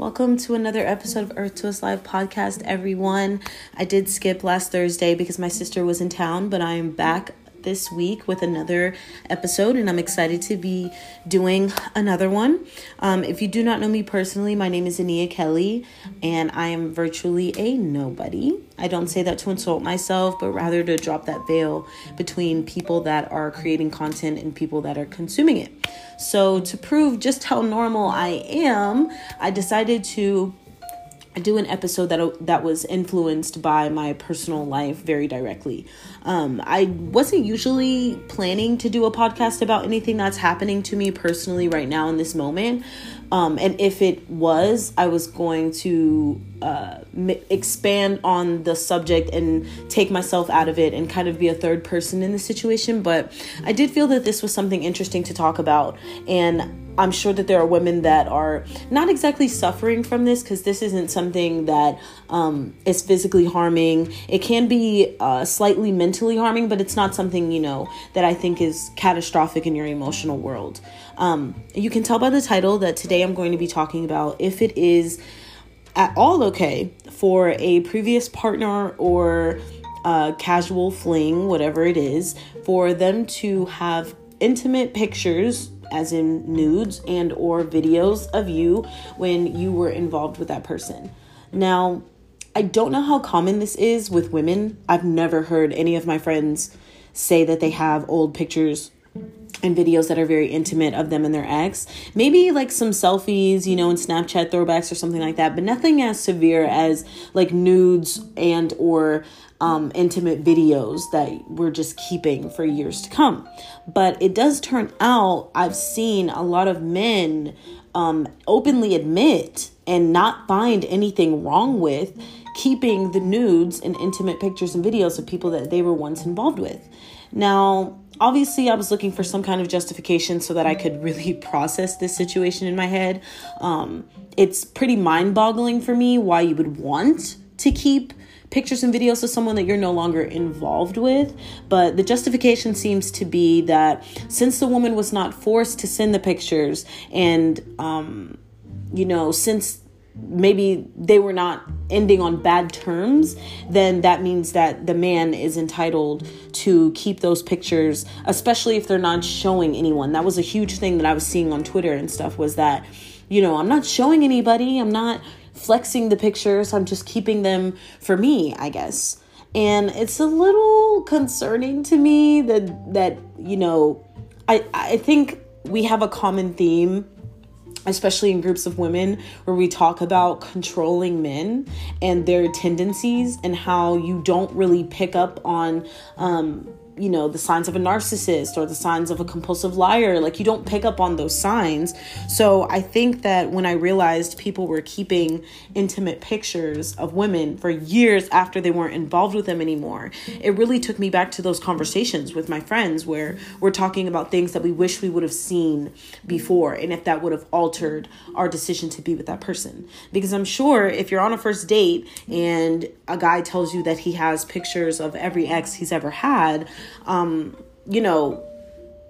Welcome to another episode of Earth to Us Live podcast, everyone. I did skip last Thursday because my sister was in town, but I am back this week with another episode, and I'm excited to be doing another one. Um, if you do not know me personally, my name is Ania Kelly, and I am virtually a nobody. I don't say that to insult myself, but rather to drop that veil between people that are creating content and people that are consuming it. So, to prove just how normal I am, I decided to do an episode that that was influenced by my personal life very directly. Um, I wasn't usually planning to do a podcast about anything that's happening to me personally right now in this moment. Um, and if it was, I was going to uh, m- expand on the subject and take myself out of it and kind of be a third person in the situation. But I did feel that this was something interesting to talk about. And I'm sure that there are women that are not exactly suffering from this because this isn't something that um, is physically harming. It can be uh, slightly mentally harming, but it's not something, you know, that I think is catastrophic in your emotional world. Um, you can tell by the title that today I'm going to be talking about if it is at all okay for a previous partner or uh, casual fling, whatever it is, for them to have intimate pictures as in nudes and or videos of you when you were involved with that person. Now, I don't know how common this is with women. I've never heard any of my friends say that they have old pictures and videos that are very intimate of them and their ex. Maybe like some selfies, you know, and Snapchat throwbacks or something like that, but nothing as severe as like nudes and or um, intimate videos that we're just keeping for years to come. But it does turn out I've seen a lot of men um, openly admit and not find anything wrong with keeping the nudes and intimate pictures and videos of people that they were once involved with. Now, obviously, I was looking for some kind of justification so that I could really process this situation in my head. Um, it's pretty mind boggling for me why you would want to keep pictures and videos of someone that you're no longer involved with. But the justification seems to be that since the woman was not forced to send the pictures and, um, you know, since maybe they were not ending on bad terms, then that means that the man is entitled to keep those pictures, especially if they're not showing anyone. That was a huge thing that I was seeing on Twitter and stuff was that, you know, I'm not showing anybody, I'm not flexing the pictures, I'm just keeping them for me, I guess. And it's a little concerning to me that that, you know, I I think we have a common theme especially in groups of women where we talk about controlling men and their tendencies and how you don't really pick up on um, you know, the signs of a narcissist or the signs of a compulsive liar. Like, you don't pick up on those signs. So, I think that when I realized people were keeping intimate pictures of women for years after they weren't involved with them anymore, it really took me back to those conversations with my friends where we're talking about things that we wish we would have seen before and if that would have altered our decision to be with that person. Because I'm sure if you're on a first date and a guy tells you that he has pictures of every ex he's ever had, um, you know,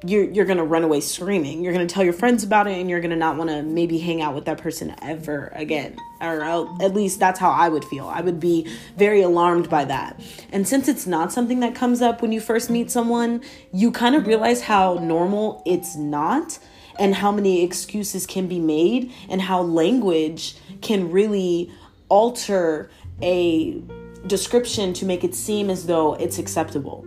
you're you're gonna run away screaming. You're gonna tell your friends about it, and you're gonna not want to maybe hang out with that person ever again. Or at least that's how I would feel. I would be very alarmed by that. And since it's not something that comes up when you first meet someone, you kind of realize how normal it's not, and how many excuses can be made, and how language can really alter a description to make it seem as though it's acceptable.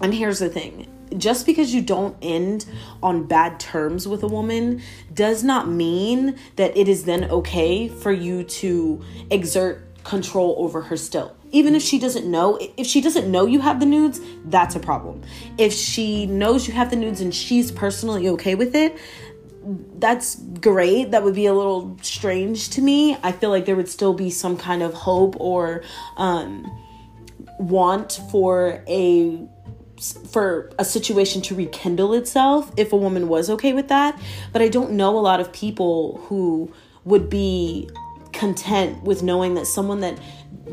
And here's the thing just because you don't end on bad terms with a woman does not mean that it is then okay for you to exert control over her still. Even if she doesn't know, if she doesn't know you have the nudes, that's a problem. If she knows you have the nudes and she's personally okay with it, that's great. That would be a little strange to me. I feel like there would still be some kind of hope or um, want for a for a situation to rekindle itself if a woman was okay with that. But I don't know a lot of people who would be content with knowing that someone that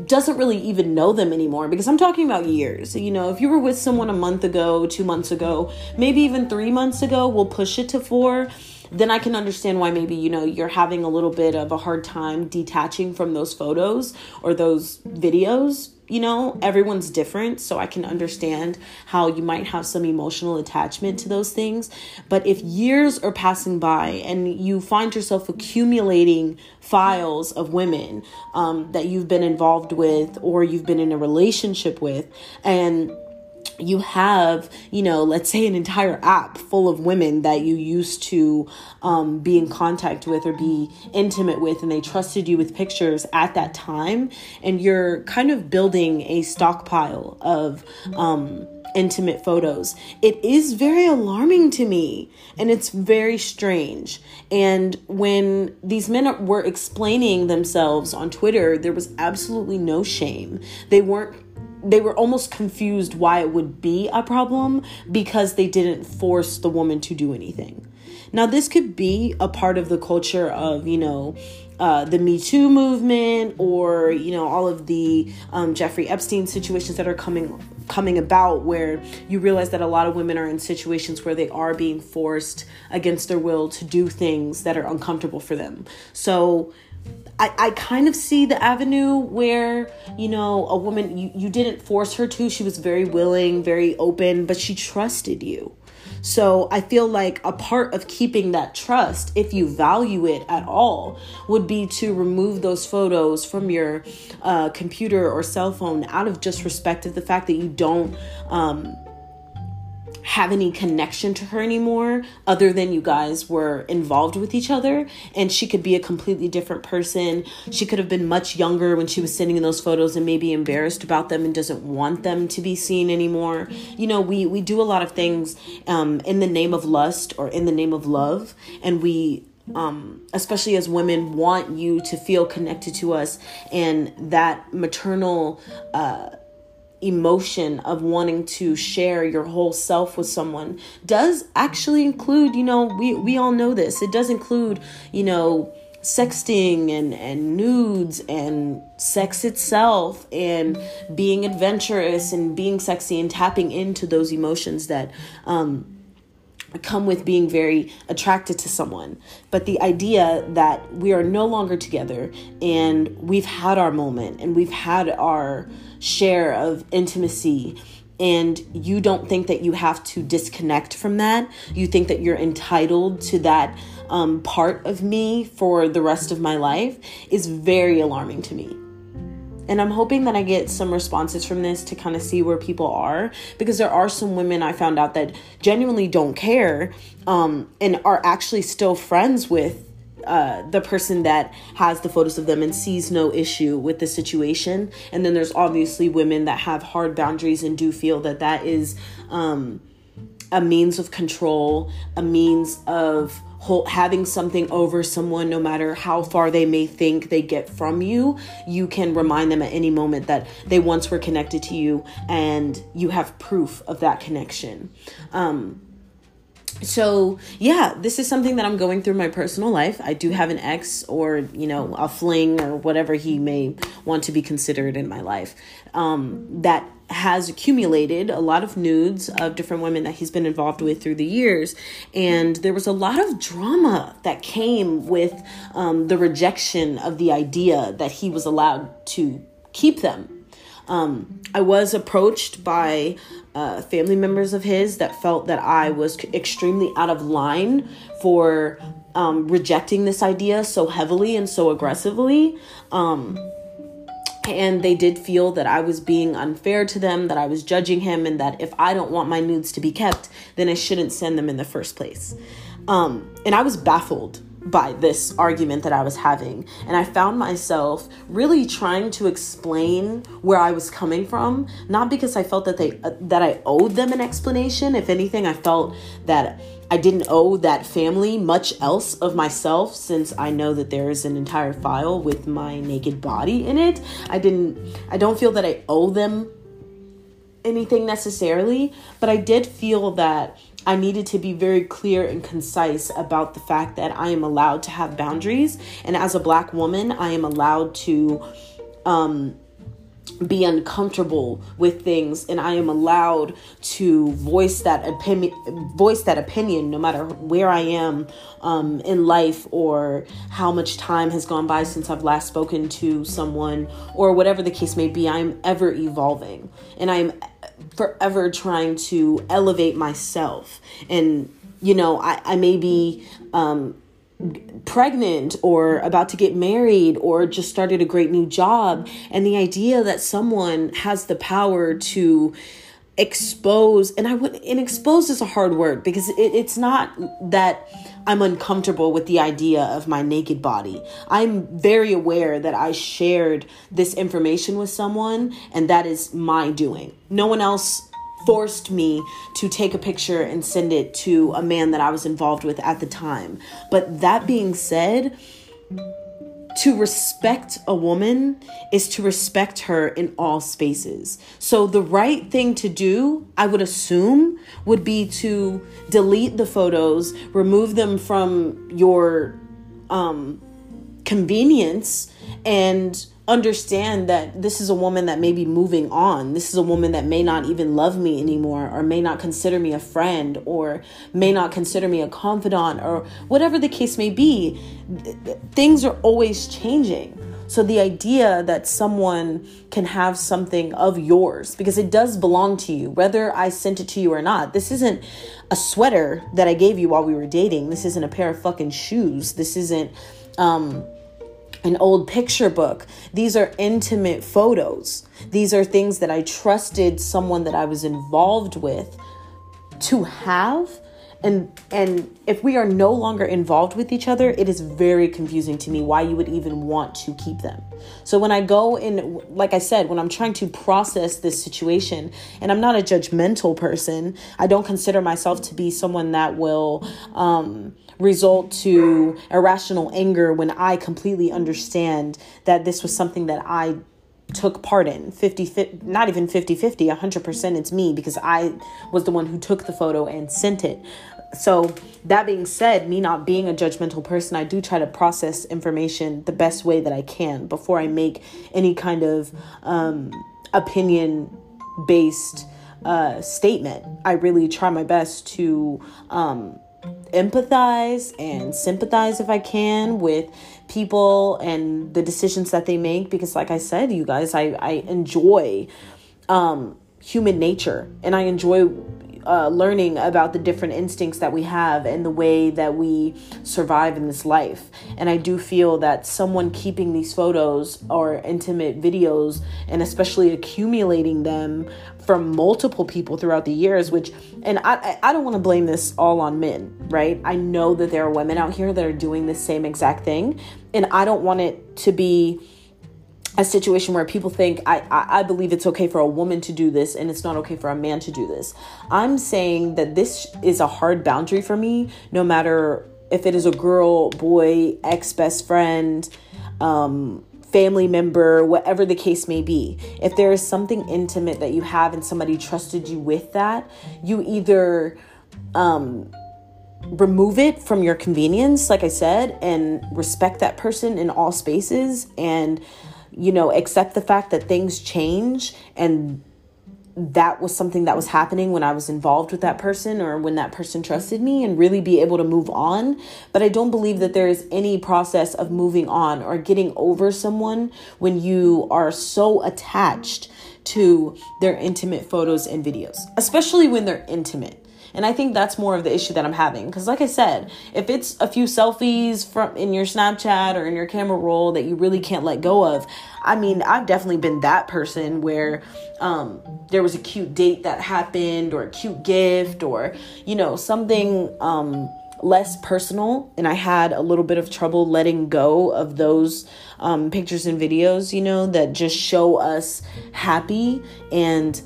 doesn't really even know them anymore because I'm talking about years. You know, if you were with someone a month ago, two months ago, maybe even three months ago, we'll push it to four. Then I can understand why maybe, you know, you're having a little bit of a hard time detaching from those photos or those videos. You know, everyone's different, so I can understand how you might have some emotional attachment to those things. But if years are passing by and you find yourself accumulating files of women um, that you've been involved with or you've been in a relationship with, and you have, you know, let's say an entire app full of women that you used to um, be in contact with or be intimate with, and they trusted you with pictures at that time, and you're kind of building a stockpile of um, intimate photos. It is very alarming to me, and it's very strange. And when these men were explaining themselves on Twitter, there was absolutely no shame. They weren't they were almost confused why it would be a problem because they didn't force the woman to do anything. Now, this could be a part of the culture of, you know, uh, the Me Too movement or, you know, all of the um, Jeffrey Epstein situations that are coming coming about where you realize that a lot of women are in situations where they are being forced against their will to do things that are uncomfortable for them. So I, I kind of see the avenue where, you know, a woman, you, you didn't force her to. She was very willing, very open, but she trusted you. So I feel like a part of keeping that trust, if you value it at all, would be to remove those photos from your uh, computer or cell phone out of just respect of the fact that you don't um, have any connection to her anymore other than you guys were involved with each other and she could be a completely different person. She could have been much younger when she was sitting in those photos and maybe embarrassed about them and doesn't want them to be seen anymore. You know we we do a lot of things um, in the name of lust or in the name of love and we um, especially as women want you to feel connected to us and that maternal uh, emotion of wanting to share your whole self with someone does actually include you know we we all know this. It does include you know sexting and and nudes and sex itself and being adventurous and being sexy and tapping into those emotions that um come with being very attracted to someone. But the idea that we are no longer together and we've had our moment and we've had our share of intimacy and you don't think that you have to disconnect from that. You think that you're entitled to that um, part of me for the rest of my life is very alarming to me. And I'm hoping that I get some responses from this to kind of see where people are because there are some women I found out that genuinely don't care um, and are actually still friends with uh, the person that has the photos of them and sees no issue with the situation. And then there's obviously women that have hard boundaries and do feel that that is um, a means of control, a means of having something over someone, no matter how far they may think they get from you, you can remind them at any moment that they once were connected to you and you have proof of that connection. Um, so yeah this is something that i'm going through my personal life. I do have an ex or you know a fling or whatever he may want to be considered in my life um, that has accumulated a lot of nudes of different women that he's been involved with through the years. And there was a lot of drama that came with um, the rejection of the idea that he was allowed to keep them. Um, I was approached by uh, family members of his that felt that I was extremely out of line for um, rejecting this idea so heavily and so aggressively. Um, and they did feel that I was being unfair to them, that I was judging him, and that if I don't want my nudes to be kept, then I shouldn't send them in the first place. Um, and I was baffled by this argument that I was having. And I found myself really trying to explain where I was coming from, not because I felt that they uh, that I owed them an explanation. If anything, I felt that I didn't owe that family much else of myself since I know that there is an entire file with my naked body in it. I didn't I don't feel that I owe them anything necessarily, but I did feel that I needed to be very clear and concise about the fact that I am allowed to have boundaries. And as a black woman, I am allowed to um, be uncomfortable with things. And I am allowed to voice that opinion voice that opinion no matter where I am um, in life or how much time has gone by since I've last spoken to someone or whatever the case may be. I'm ever evolving. And I'm forever trying to elevate myself. And you know I, I may be um, pregnant or about to get married or just started a great new job. And the idea that someone has the power to expose and i would and expose is a hard word because it, it's not that i'm uncomfortable with the idea of my naked body i'm very aware that i shared this information with someone and that is my doing no one else forced me to take a picture and send it to a man that I was involved with at the time. But that being said, to respect a woman is to respect her in all spaces. So the right thing to do, I would assume, would be to delete the photos, remove them from your um convenience and understand that this is a woman that may be moving on. This is a woman that may not even love me anymore, or may not consider me a friend, or may not consider me a confidant, or whatever the case may be. Things are always changing. So the idea that someone can have something of yours, because it does belong to you, whether I sent it to you or not, this isn't a sweater that I gave you while we were dating. This isn't a pair of fucking shoes. This isn't, um, an old picture book. These are intimate photos. These are things that I trusted someone that I was involved with to have. And and if we are no longer involved with each other, it is very confusing to me why you would even want to keep them. So when I go in like I said, when I'm trying to process this situation, and I'm not a judgmental person, I don't consider myself to be someone that will um result to irrational anger when I completely understand that this was something that I took part in 50 not even 50 50 100% it's me because I was the one who took the photo and sent it so that being said me not being a judgmental person I do try to process information the best way that I can before I make any kind of um, opinion based uh, statement. I really try my best to um, empathize and sympathize if I can with people and the decisions that they make because like I said you guys I I enjoy um human nature and I enjoy uh, learning about the different instincts that we have and the way that we survive in this life. And I do feel that someone keeping these photos or intimate videos and especially accumulating them from multiple people throughout the years, which, and I, I don't want to blame this all on men, right? I know that there are women out here that are doing the same exact thing. And I don't want it to be a situation where people think I, I, I believe it's okay for a woman to do this and it's not okay for a man to do this. I'm saying that this is a hard boundary for me, no matter if it is a girl, boy, ex best friend, um, family member, whatever the case may be. If there is something intimate that you have and somebody trusted you with that, you either um, remove it from your convenience, like I said, and respect that person in all spaces and you know, accept the fact that things change and that was something that was happening when I was involved with that person or when that person trusted me and really be able to move on. But I don't believe that there is any process of moving on or getting over someone when you are so attached to their intimate photos and videos, especially when they're intimate. And I think that's more of the issue that I'm having. Because, like I said, if it's a few selfies from in your Snapchat or in your camera roll that you really can't let go of, I mean, I've definitely been that person where um, there was a cute date that happened or a cute gift or, you know, something. Um, less personal and i had a little bit of trouble letting go of those um, pictures and videos you know that just show us happy and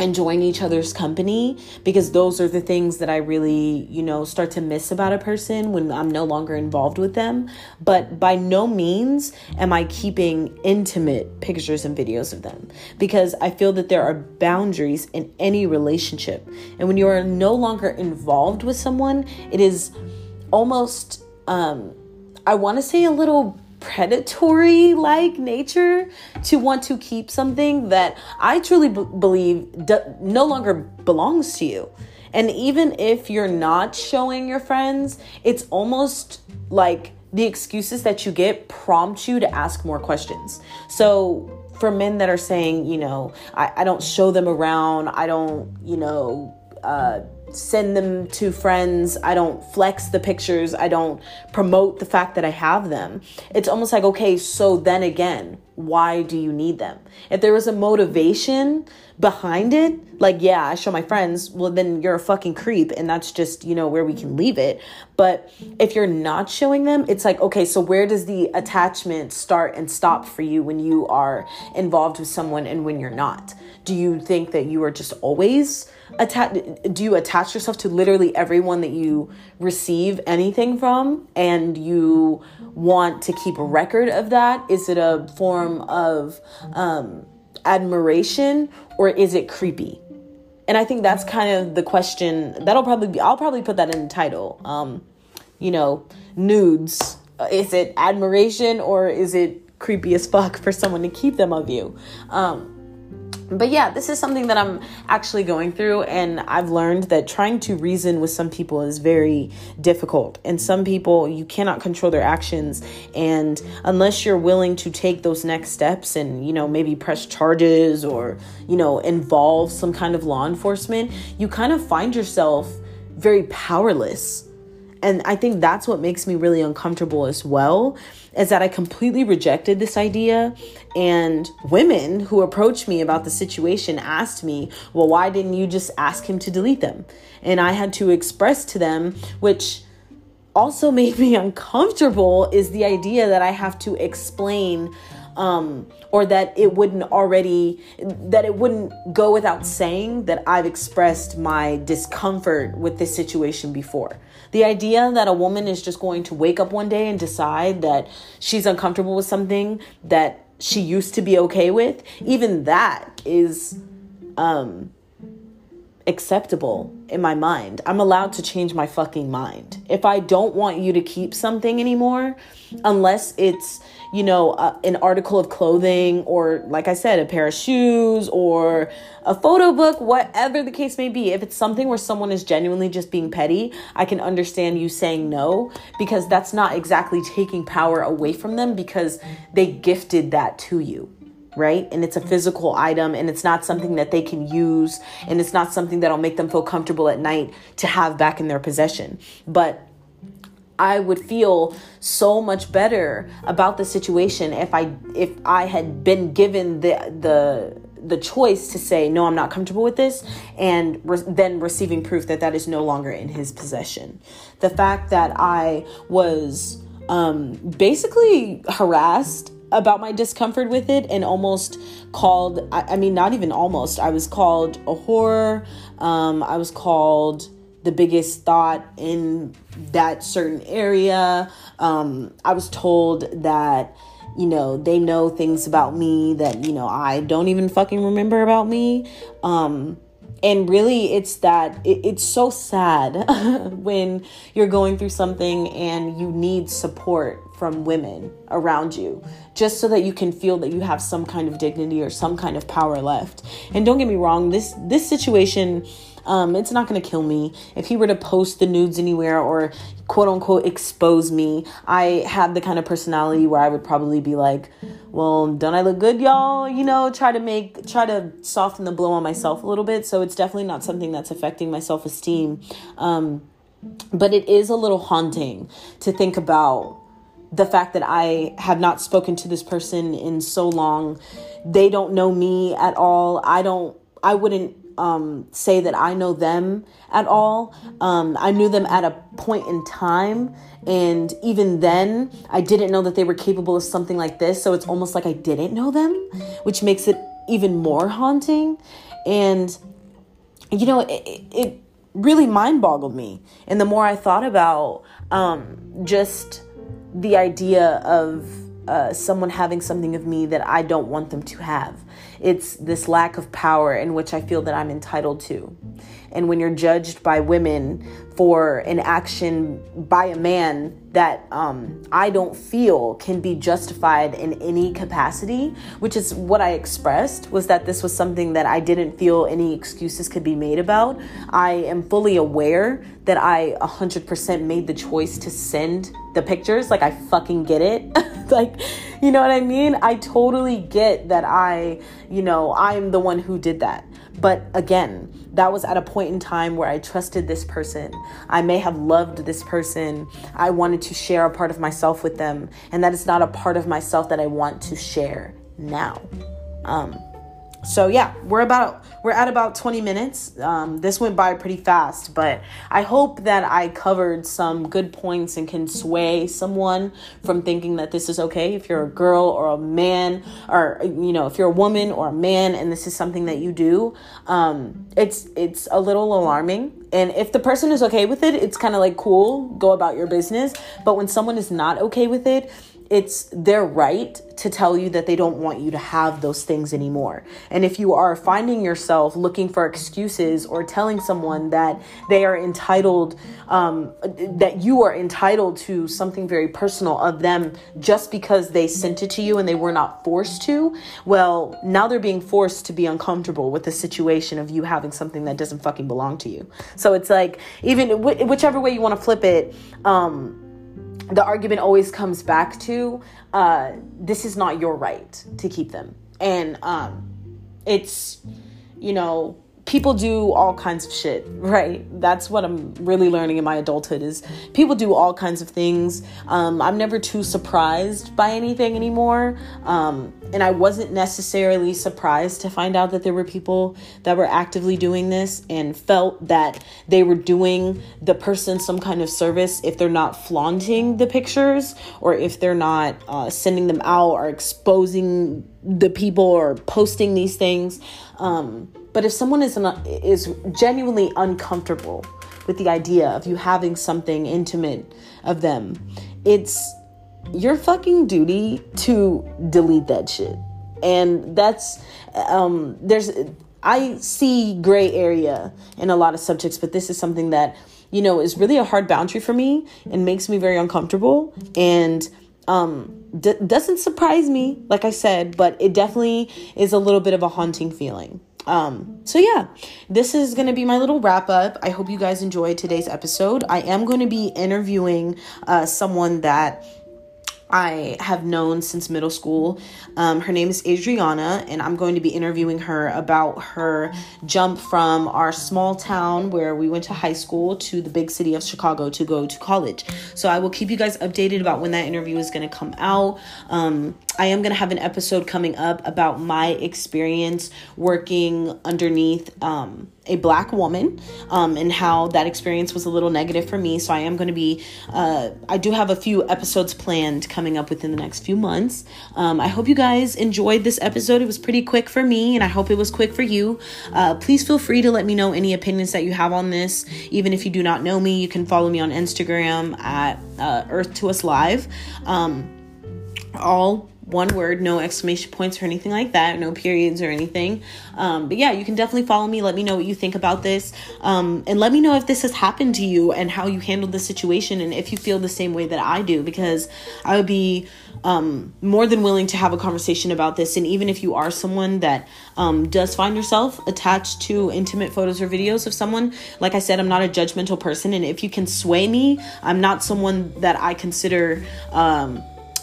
enjoying each other's company because those are the things that I really, you know, start to miss about a person when I'm no longer involved with them. But by no means am I keeping intimate pictures and videos of them because I feel that there are boundaries in any relationship. And when you are no longer involved with someone, it is almost um I want to say a little predatory like nature to want to keep something that I truly b- believe d- no longer belongs to you. And even if you're not showing your friends, it's almost like the excuses that you get prompt you to ask more questions. So, for men that are saying, you know, I, I don't show them around, I don't, you know, uh, send them to friends. I don't flex the pictures. I don't promote the fact that I have them. It's almost like, okay, so then again, why do you need them? If there was a motivation behind it, like, yeah, I show my friends, well, then you're a fucking creep. And that's just, you know, where we can leave it. But if you're not showing them, it's like, okay, so where does the attachment start and stop for you when you are involved with someone and when you're not? Do you think that you are just always attach do you attach yourself to literally everyone that you receive anything from and you want to keep a record of that? Is it a form of um, admiration or is it creepy? And i think that's kind of the question that'll probably be i'll probably put that in the title um, you know nudes. Is it admiration or is it creepy as fuck for someone to keep them of you? Um, but yeah, this is something that I'm actually going through, and I've learned that trying to reason with some people is very difficult. And some people, you cannot control their actions. And unless you're willing to take those next steps and, you know, maybe press charges or, you know, involve some kind of law enforcement, you kind of find yourself very powerless. And I think that's what makes me really uncomfortable as well is that I completely rejected this idea. And women who approached me about the situation asked me, Well, why didn't you just ask him to delete them? And I had to express to them, which also made me uncomfortable, is the idea that I have to explain. Um, or that it wouldn't already that it wouldn't go without saying that I've expressed my discomfort with this situation before. The idea that a woman is just going to wake up one day and decide that she's uncomfortable with something that she used to be okay with, even that is um acceptable in my mind. I'm allowed to change my fucking mind. If I don't want you to keep something anymore, unless it's, you know, uh, an article of clothing or, like I said, a pair of shoes or a photo book, whatever the case may be, if it's something where someone is genuinely just being petty, I can understand you saying no because that's not exactly taking power away from them because they gifted that to you right? And it's a physical item and it's not something that they can use and it's not something that'll make them feel comfortable at night to have back in their possession. But I would feel so much better about the situation if I if I had been given the the the choice to say no i'm not comfortable with this and re- then receiving proof that that is no longer in his possession. The fact that i was um, basically harassed about my discomfort with it and almost called I, I mean not even almost I was called a whore um, I was called the biggest thought in that certain area. Um, I was told that you know they know things about me that you know I don't even fucking remember about me. Um, and really it's that it, it's so sad when you're going through something and you need support from women around you just so that you can feel that you have some kind of dignity or some kind of power left. And don't get me wrong this this situation um, it's not going to kill me if he were to post the nudes anywhere or quote unquote expose me i have the kind of personality where i would probably be like well don't i look good y'all you know try to make try to soften the blow on myself a little bit so it's definitely not something that's affecting my self-esteem um, but it is a little haunting to think about the fact that I have not spoken to this person in so long. They don't know me at all. I don't, I wouldn't um, say that I know them at all. Um, I knew them at a point in time. And even then, I didn't know that they were capable of something like this. So it's almost like I didn't know them, which makes it even more haunting. And, you know, it, it really mind boggled me. And the more I thought about um, just the idea of uh, someone having something of me that I don't want them to have. It's this lack of power in which I feel that I'm entitled to. And when you're judged by women for an action by a man that um, I don't feel can be justified in any capacity, which is what I expressed, was that this was something that I didn't feel any excuses could be made about. I am fully aware that I 100% made the choice to send the pictures. Like, I fucking get it. like, you know what I mean? I totally get that I, you know, I'm the one who did that. But again, that was at a point in time where I trusted this person. I may have loved this person. I wanted to share a part of myself with them. And that is not a part of myself that I want to share now. Um, so yeah we're about we're at about 20 minutes. Um, this went by pretty fast but i hope that i covered some good points and can sway someone from thinking that this is okay if you're a girl or a man or you know if you're a woman or a man and this is something that you do. Um, it's it's a little alarming. And if the person is okay with it it's kind of like cool go about your business. But when someone is not okay with it it's their right to tell you that they don't want you to have those things anymore. And if you are finding yourself looking for excuses or telling someone that they are entitled, um, that you are entitled to something very personal of them just because they sent it to you and they were not forced to, well, now they're being forced to be uncomfortable with the situation of you having something that doesn't fucking belong to you. So it's like, even whichever way you want to flip it, um, the argument always comes back to uh, this is not your right to keep them. And um, it's, you know, people do all kinds of shit, right? That's what I'm really learning in my adulthood is people do all kinds of things. Um, I'm never too surprised by anything anymore. Um, and I wasn't necessarily surprised to find out that there were people that were actively doing this and felt that they were doing the person some kind of service if they're not flaunting the pictures or if they're not uh, sending them out or exposing the people or posting these things. Um, but if someone is is genuinely uncomfortable with the idea of you having something intimate of them, it's your fucking duty to delete that shit. And that's um there's I see gray area in a lot of subjects, but this is something that you know is really a hard boundary for me and makes me very uncomfortable and um d- doesn't surprise me like I said, but it definitely is a little bit of a haunting feeling. Um, so yeah, this is gonna be my little wrap up. I hope you guys enjoyed today's episode. I am going to be interviewing uh, someone that I have known since middle school. Um, her name is Adriana, and I'm going to be interviewing her about her jump from our small town where we went to high school to the big city of Chicago to go to college. So I will keep you guys updated about when that interview is going to come out. Um, I am going to have an episode coming up about my experience working underneath. Um, a black woman um, and how that experience was a little negative for me. So I am going to be, uh, I do have a few episodes planned coming up within the next few months. Um, I hope you guys enjoyed this episode. It was pretty quick for me and I hope it was quick for you. Uh, please feel free to let me know any opinions that you have on this. Even if you do not know me, you can follow me on Instagram at uh, Earth to Us Live. Um, all one word, no exclamation points or anything like that, no periods or anything. Um, but yeah, you can definitely follow me. Let me know what you think about this. Um, and let me know if this has happened to you and how you handled the situation and if you feel the same way that I do, because I would be um, more than willing to have a conversation about this. And even if you are someone that um, does find yourself attached to intimate photos or videos of someone, like I said, I'm not a judgmental person. And if you can sway me, I'm not someone that I consider.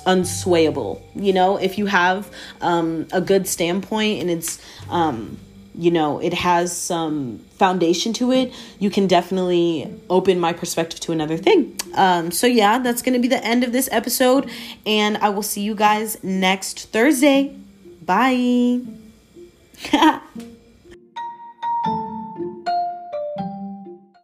Unswayable. You know, if you have um, a good standpoint and it's, um, you know, it has some foundation to it, you can definitely open my perspective to another thing. Um, so, yeah, that's going to be the end of this episode. And I will see you guys next Thursday. Bye.